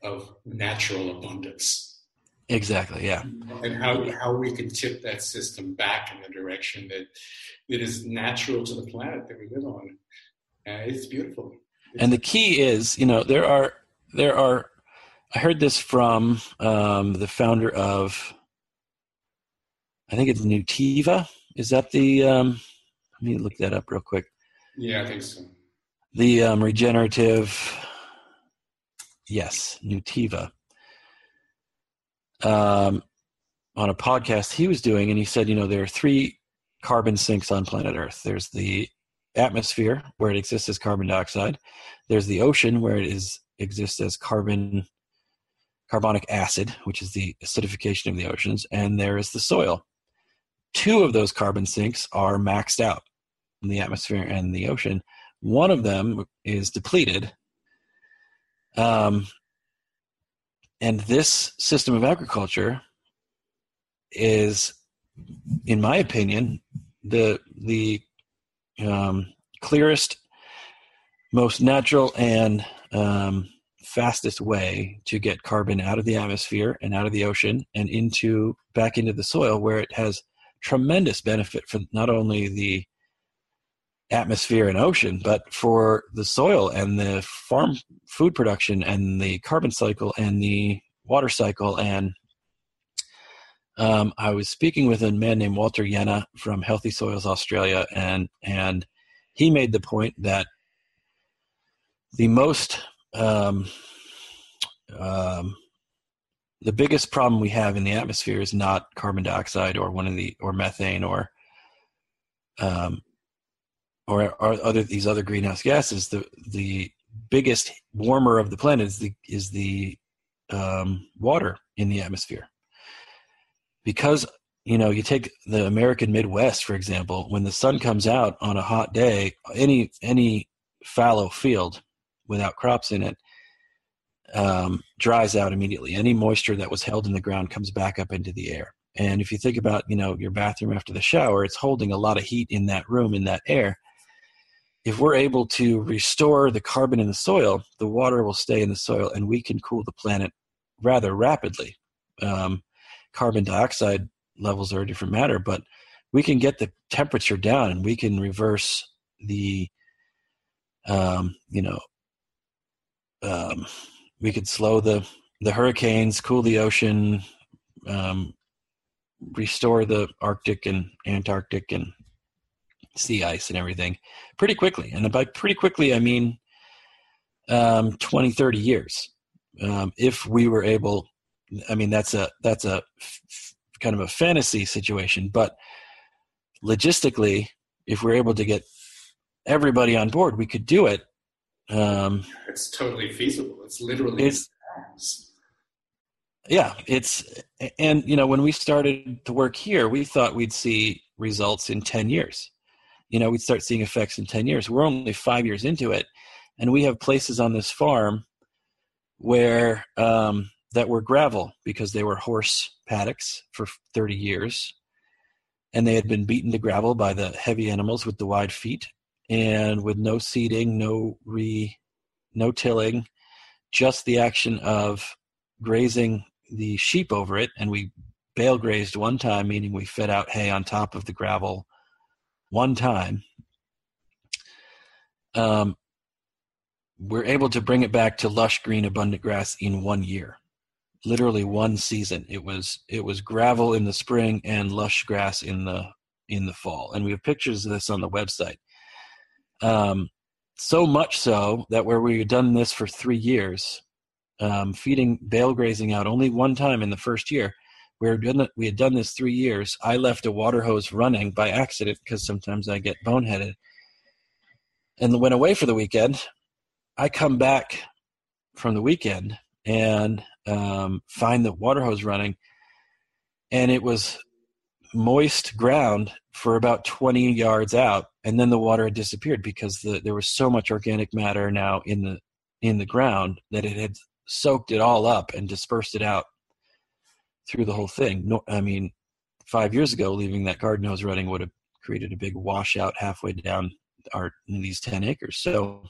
of natural abundance Exactly. Yeah. And how how we can tip that system back in the direction that that is natural to the planet that we live on. Uh, it's beautiful. It's and the key is, you know, there are there are. I heard this from um, the founder of. I think it's Nutiva. Is that the? Um, let me look that up real quick. Yeah, I think so. The um, regenerative. Yes, Nutiva um, on a podcast he was doing, and he said, you know, there are three carbon sinks on planet Earth. There's the atmosphere where it exists as carbon dioxide. There's the ocean where it is exists as carbon carbonic acid, which is the acidification of the oceans, and there is the soil. Two of those carbon sinks are maxed out in the atmosphere and the ocean. One of them is depleted. Um, and this system of agriculture is, in my opinion, the the um, clearest, most natural, and um, fastest way to get carbon out of the atmosphere and out of the ocean and into back into the soil, where it has tremendous benefit for not only the atmosphere and ocean, but for the soil and the farm food production and the carbon cycle and the water cycle. And um, I was speaking with a man named Walter Jehne from Healthy Soils Australia, and and he made the point that the most um, um, the biggest problem we have in the atmosphere is not carbon dioxide or one of the or methane or um, or, or other these other greenhouse gases, the the biggest warmer of the planet is the is the um, water in the atmosphere. Because you know, you take the American Midwest for example. When the sun comes out on a hot day, any any fallow field without crops in it, um, dries out immediately. Any moisture that was held in the ground comes back up into the air. And if you think about, you know, your bathroom after the shower, it's holding a lot of heat in that room, in that air. If we're able to restore the carbon in the soil, the water will stay in the soil and we can cool the planet rather rapidly. Um, carbon dioxide levels are a different matter, but we can get the temperature down and we can reverse the, um, you know, um, we could slow the the hurricanes, cool the ocean, um, restore the Arctic and Antarctic and sea ice and everything pretty quickly. And by pretty quickly, I mean um, 20, 30 years. Um, if we were able, I mean, that's a, that's a f- kind of a fantasy situation, but logistically, if we're able to get everybody on board, we could do it. Um, it's totally feasible. It's literally it's, yeah, it's and you know when we started to work here, we thought we'd see results in ten years. You know, we'd start seeing effects in ten years. We're only five years into it, and we have places on this farm where um, that were gravel because they were horse paddocks for thirty years, and they had been beaten to gravel by the heavy animals with the wide feet, and with no seeding, no re, no tilling, just the action of grazing the sheep over it, and we bale grazed one time, meaning we fed out hay on top of the gravel one time. Um, we're able to bring it back to lush green abundant grass in one year literally one season. It was it was gravel in the spring and lush grass in the in the fall. And we have pictures of this on the website um, so much so that where we had done this for three years um, feeding bale grazing out only one time in the first year. We, doing, we had done this three years. I left a water hose running by accident because sometimes I get boneheaded and went away for the weekend. I come back from the weekend and um, find the water hose running, and it was moist ground for about 20 yards out, and then the water had disappeared because the, there was so much organic matter now in the in the ground that it had soaked it all up and dispersed it out through the whole thing. No, I mean, five years ago, leaving that garden hose running would have created a big washout halfway down our these ten acres. So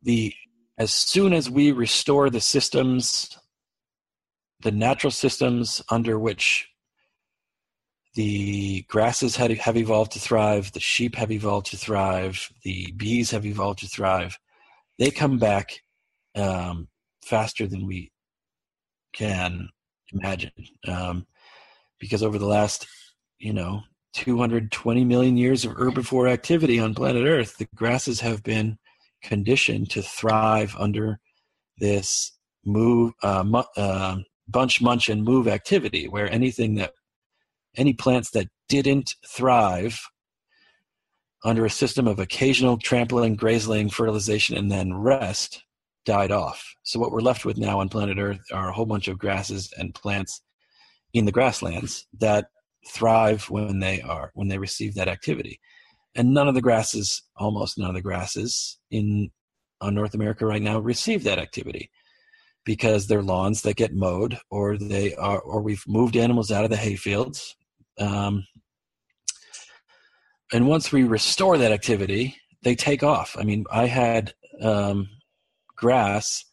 the as soon as we restore the systems, the natural systems under which the grasses have, have evolved to thrive, the sheep have evolved to thrive, the bees have evolved to thrive, they come back um, faster than we can imagine. Um, because over the last, you know, 220 million years of herbivore activity on planet Earth, the grasses have been conditioned to thrive under this move, uh, mu- uh, bunch, munch, and move activity, where anything that, any plants that didn't thrive under a system of occasional trampling, grazing, fertilization, and then rest died off. So what we're left with now on planet Earth are a whole bunch of grasses and plants in the grasslands that thrive when they are when they receive that activity. And none of the grasses, almost none of the grasses in on North America right now receive that activity because they're lawns that get mowed or they are or we've moved animals out of the hayfields. Um, and once we restore that activity, they take off. I mean, I had um, grass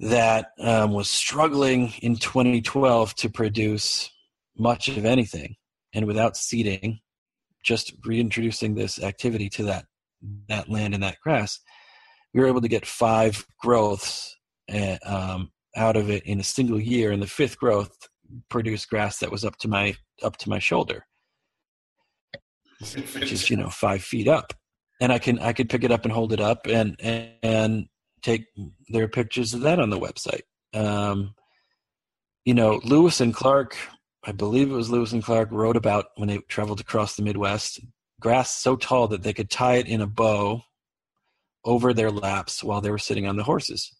that um, was struggling in 2012 to produce much of anything and without seeding just reintroducing this activity to that that land and that grass we were able to get five growths uh, um, out of it in a single year and the fifth growth produced grass that was up to my up to my shoulder which is you know five feet up and I can I could pick it up and hold it up and and, and take their pictures of that on the website. Um, you know, Lewis and Clark, I believe it was Lewis and Clark, wrote about when they traveled across the Midwest, grass so tall that they could tie it in a bow over their laps while they were sitting on the horses.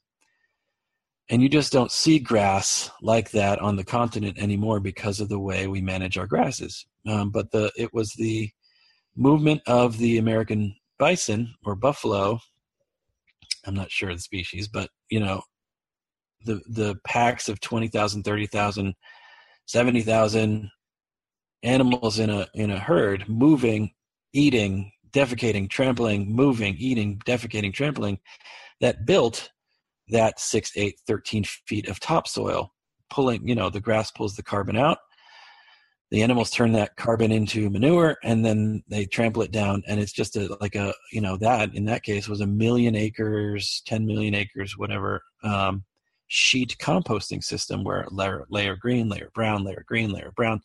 And you just don't see grass like that on the continent anymore because of the way we manage our grasses. Um, but the it was the movement of the American bison or buffalo I'm not sure the species, but you know, the the packs of 20,000, 30,000, 70,000 animals in a in a herd moving, eating, defecating, trampling, moving, eating, defecating, trampling that built that 6 8 13 feet of topsoil pulling, you know, the grass pulls the carbon out. The animals turn that carbon into manure and then they trample it down and it's just a like a you know that in that case was a million acres 10 million acres whatever um, sheet composting system where layer, layer green layer brown layer green layer brown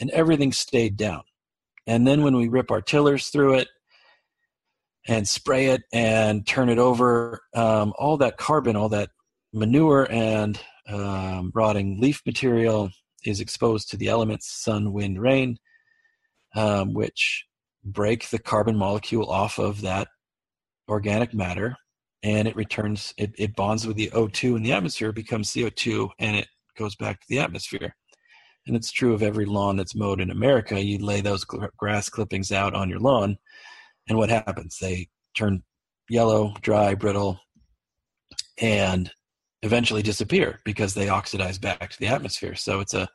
and everything stayed down. And then when we rip our tillers through it and spray it and turn it over um, all that carbon all that manure and um, rotting leaf material is exposed to the elements sun, wind, rain, um, which break the carbon molecule off of that organic matter and it returns it, it bonds with the o2 in the atmosphere becomes co2 and it goes back to the atmosphere. And it's true of every lawn that's mowed in america. You lay those grass clippings out on your lawn and what happens they turn yellow dry brittle and eventually disappear because they oxidize back to the atmosphere. So it's a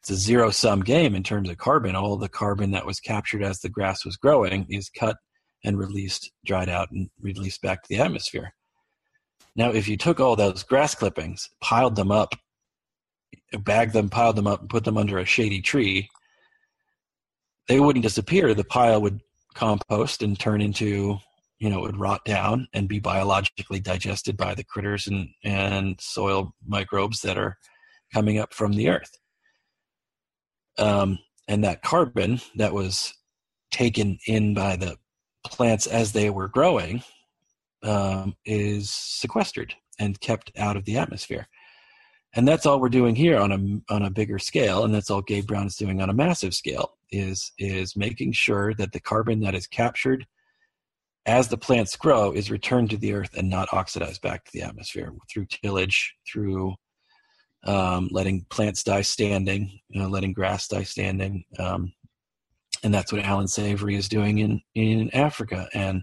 it's a zero sum game in terms of carbon. All the carbon that was captured as the grass was growing is cut and released, dried out, and released back to the atmosphere. Now, if you took all those grass clippings, piled them up, bagged them, piled them up, and put them under a shady tree, they wouldn't disappear. The pile would compost and turn into you know, it would rot down and be biologically digested by the critters and, and soil microbes that are coming up from the earth. Um, and that carbon that was taken in by the plants as they were growing um, is sequestered and kept out of the atmosphere. And that's all we're doing here on a on a bigger scale, and that's all Gabe Brown is doing on a massive scale. Is is making sure that the carbon that is captured as the plants grow is returned to the earth and not oxidized back to the atmosphere through tillage, through um, letting plants die standing, you know, letting grass die standing. Um, and that's what Allan Savory is doing in, in Africa and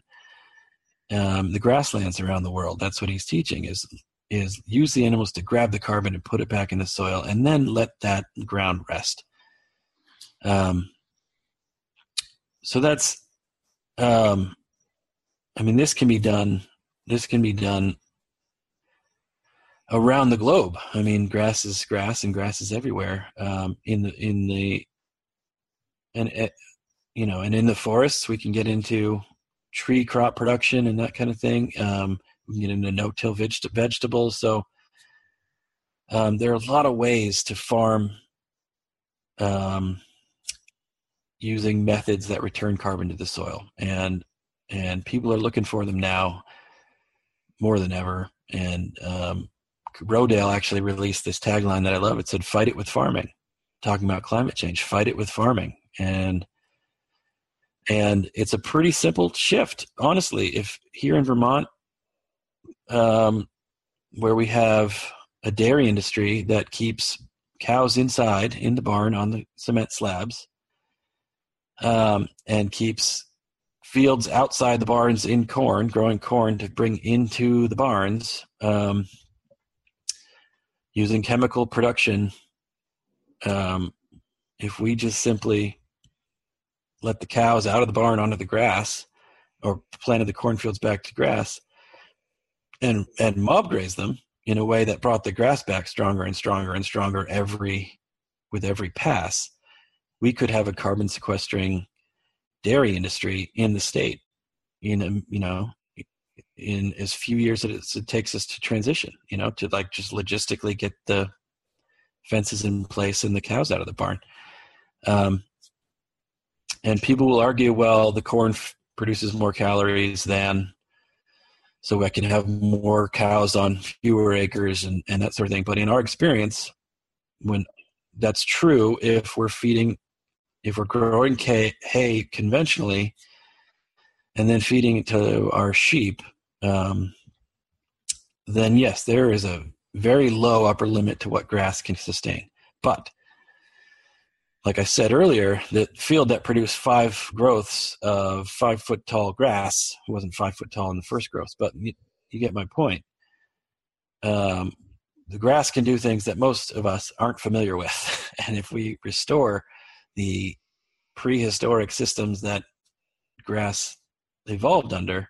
um, the grasslands around the world. That's what he's teaching is is use the animals to grab the carbon and put it back in the soil and then let that ground rest. Um, so that's um, I mean, this can be done. This can be done around the globe. I mean, grass is grass, and grass is everywhere. Um, in the in the and it, you know, and in the forests, we can get into tree crop production and that kind of thing. Um, we get into no-till veg- vegetables. So um, there are a lot of ways to farm um, using methods that return carbon to the soil, and and people are looking for them now more than ever. And um, Rodale actually released this tagline that I love. It said, "Fight it with farming," talking about climate change. Fight it with farming, and and it's a pretty simple shift, honestly. If here in Vermont, um, where we have a dairy industry that keeps cows inside in the barn on the cement slabs, um, and keeps fields outside the barns in corn, growing corn to bring into the barns, um, using chemical production. Um, if we just simply let the cows out of the barn onto the grass, or planted the cornfields back to grass, and and mob graze them in a way that brought the grass back stronger and stronger and stronger every with every pass, we could have a carbon sequestering dairy industry in the state in a, you know in as few years as it takes us to transition you know to like just logistically get the fences in place and the cows out of the barn. Um, and people will argue well the corn f- produces more calories than so i can have more cows on fewer acres and, and that sort of thing. But in our experience when that's true if we're feeding if we're growing hay conventionally and then feeding it to our sheep, um, then yes, there is a very low upper limit to what grass can sustain. But like I said earlier, the field that produced five growths of five foot tall grass wasn't five foot tall in the first growth, but you get my point. Um, the grass can do things that most of us aren't familiar with, and if we restore the prehistoric systems that grass evolved under,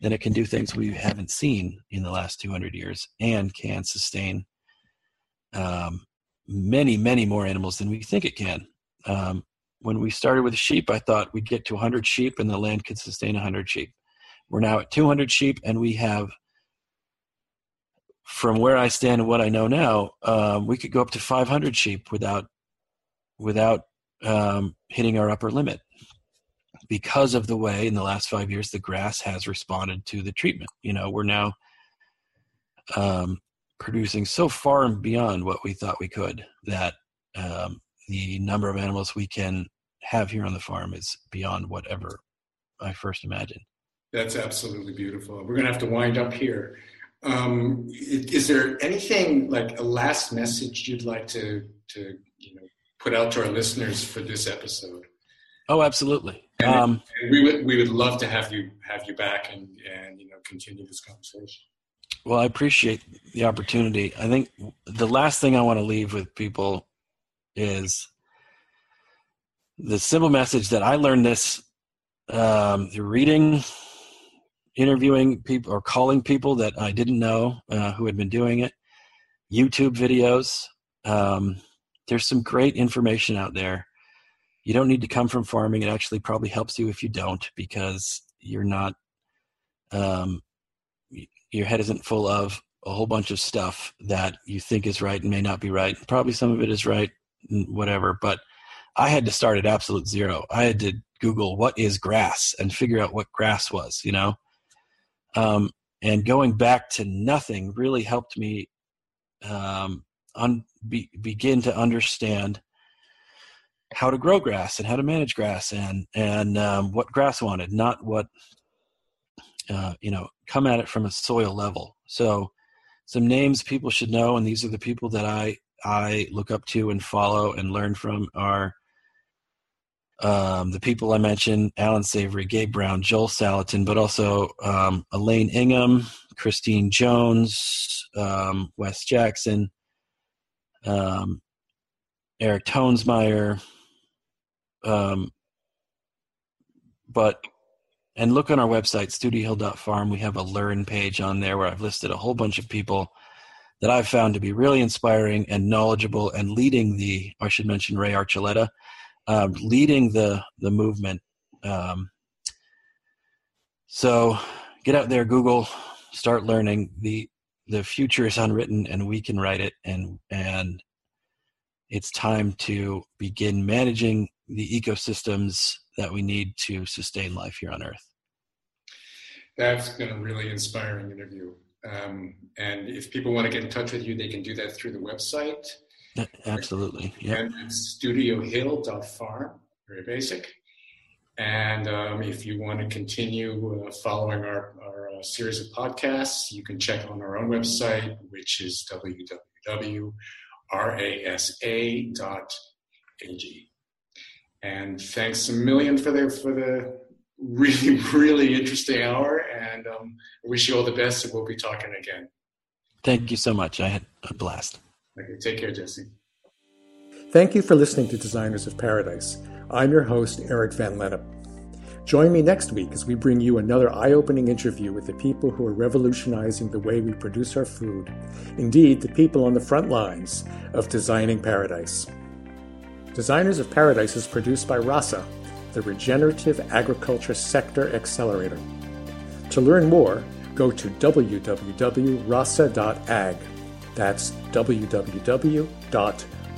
then it can do things we haven't seen in the last 200 years and can sustain um, many, many more animals than we think it can. Um, when we started with sheep, I thought we'd get to 100 sheep and the land could sustain 100 sheep. We're now at 200 sheep, and we have, from where I stand and what I know now, um, we could go up to 500 sheep without without um, hitting our upper limit because of the way in the last five years the grass has responded to the treatment. You know, we're now um, producing so far and beyond what we thought we could that um, the number of animals we can have here on the farm is beyond whatever I first imagined. That's absolutely beautiful. We're going to have to wind up here. Um, is there anything like a last message you'd like to to put out to our listeners for this episode? Oh, absolutely. And, um, and we would we would love to have you have you back and and you know continue this conversation. Well, I appreciate the opportunity. I think the last thing I want to leave with people is the simple message that I learned this um, through reading, interviewing people, or calling people that I didn't know uh, who had been doing it, YouTube videos. Um, there's some great information out there. You don't need to come from farming. It actually probably helps you if you don't because you're not um, your head isn't full of a whole bunch of stuff that you think is right and may not be right. Probably some of it is right, whatever. But I had to start at absolute zero. I had to Google what is grass and figure out what grass was, you know? Um, and going back to nothing really helped me um, un- be- begin to understand how to grow grass and how to manage grass and and um, what grass wanted, not what uh, you know, come at it from a soil level. So, some names people should know, and these are the people that I I look up to and follow and learn from are um, the people I mentioned: Allan Savory, Gabe Brown, Joel Salatin, but also um, Elaine Ingham, Christine Jones, um, Wes Jackson, um, Eric Toensmeier. Um, but and look on our website, studiohill.farm. We have a learn page on there where I've listed a whole bunch of people that I've found to be really inspiring and knowledgeable and leading the, I should mention Ray Archuleta, um, leading the, the movement. Um, so get out there, Google, start learning. The, the future is unwritten and we can write it and, and it's time to begin managing the ecosystems that we need to sustain life here on Earth. That's been a really inspiring interview. Um, and if people want to get in touch with you, they can do that through the website. Absolutely. Yeah. And studiohill.farm, very basic. And um, if you want to continue uh, following our, our uh, series of podcasts, you can check on our own website, which is www.rasa.ag. And thanks a million for the for the really really interesting hour. And um, I wish you all the best. And we'll be talking again. Thank you so much. I had a blast. Okay, take care, Jesse. Thank you for listening to Designers of Paradise. I'm your host, Eric Van Lennep. Join me next week as we bring you another eye opening interview with the people who are revolutionizing the way we produce our food. Indeed, the people on the front lines of designing paradise. Designers of Paradise is produced by RASA, the Regenerative Agriculture Sector Accelerator. To learn more, go to www.rasa.ag. That's www.rasa.ag.